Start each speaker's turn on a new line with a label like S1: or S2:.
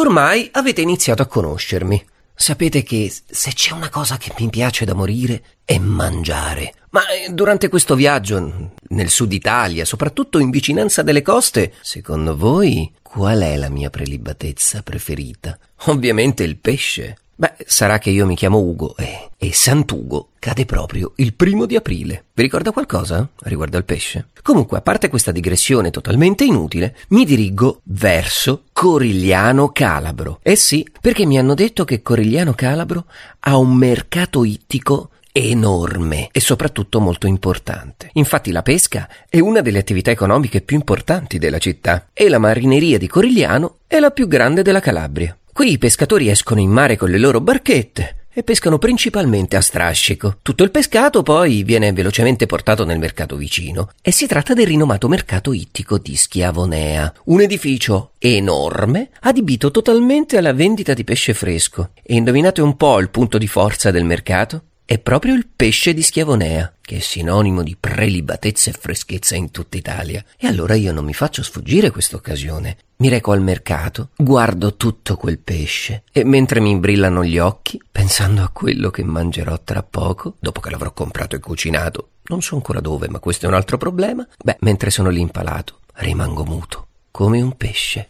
S1: ormai avete iniziato a conoscermi. Sapete che se c'è una cosa che mi piace da morire è mangiare. Ma eh, durante questo viaggio nel sud Italia, soprattutto in vicinanza delle coste, secondo voi qual è la mia prelibatezza preferita? Ovviamente il pesce. Beh, sarà che io mi chiamo Ugo e, e Sant'Ugo cade proprio il primo di aprile. Vi ricorda qualcosa riguardo al pesce? Comunque, a parte questa digressione totalmente inutile, mi dirigo verso Corigliano Calabro. Eh sì, perché mi hanno detto che Corigliano Calabro ha un mercato ittico enorme e soprattutto molto importante. Infatti la pesca è una delle attività economiche più importanti della città e la marineria di Corigliano è la più grande della Calabria. Qui i pescatori escono in mare con le loro barchette e pescano principalmente a strascico. Tutto il pescato poi viene velocemente portato nel mercato vicino e si tratta del rinomato mercato ittico di Schiavonea, un edificio enorme adibito totalmente alla vendita di pesce fresco. E indovinate un po' il punto di forza del mercato? È proprio il pesce di Schiavonea, che è sinonimo di prelibatezza e freschezza in tutta Italia. E allora io non mi faccio sfuggire questa occasione. Mi reco al mercato, guardo tutto quel pesce e mentre mi brillano gli occhi, pensando a quello che mangerò tra poco, dopo che l'avrò comprato e cucinato, non so ancora dove, ma questo è un altro problema, beh, mentre sono lì impalato, rimango muto, come un pesce.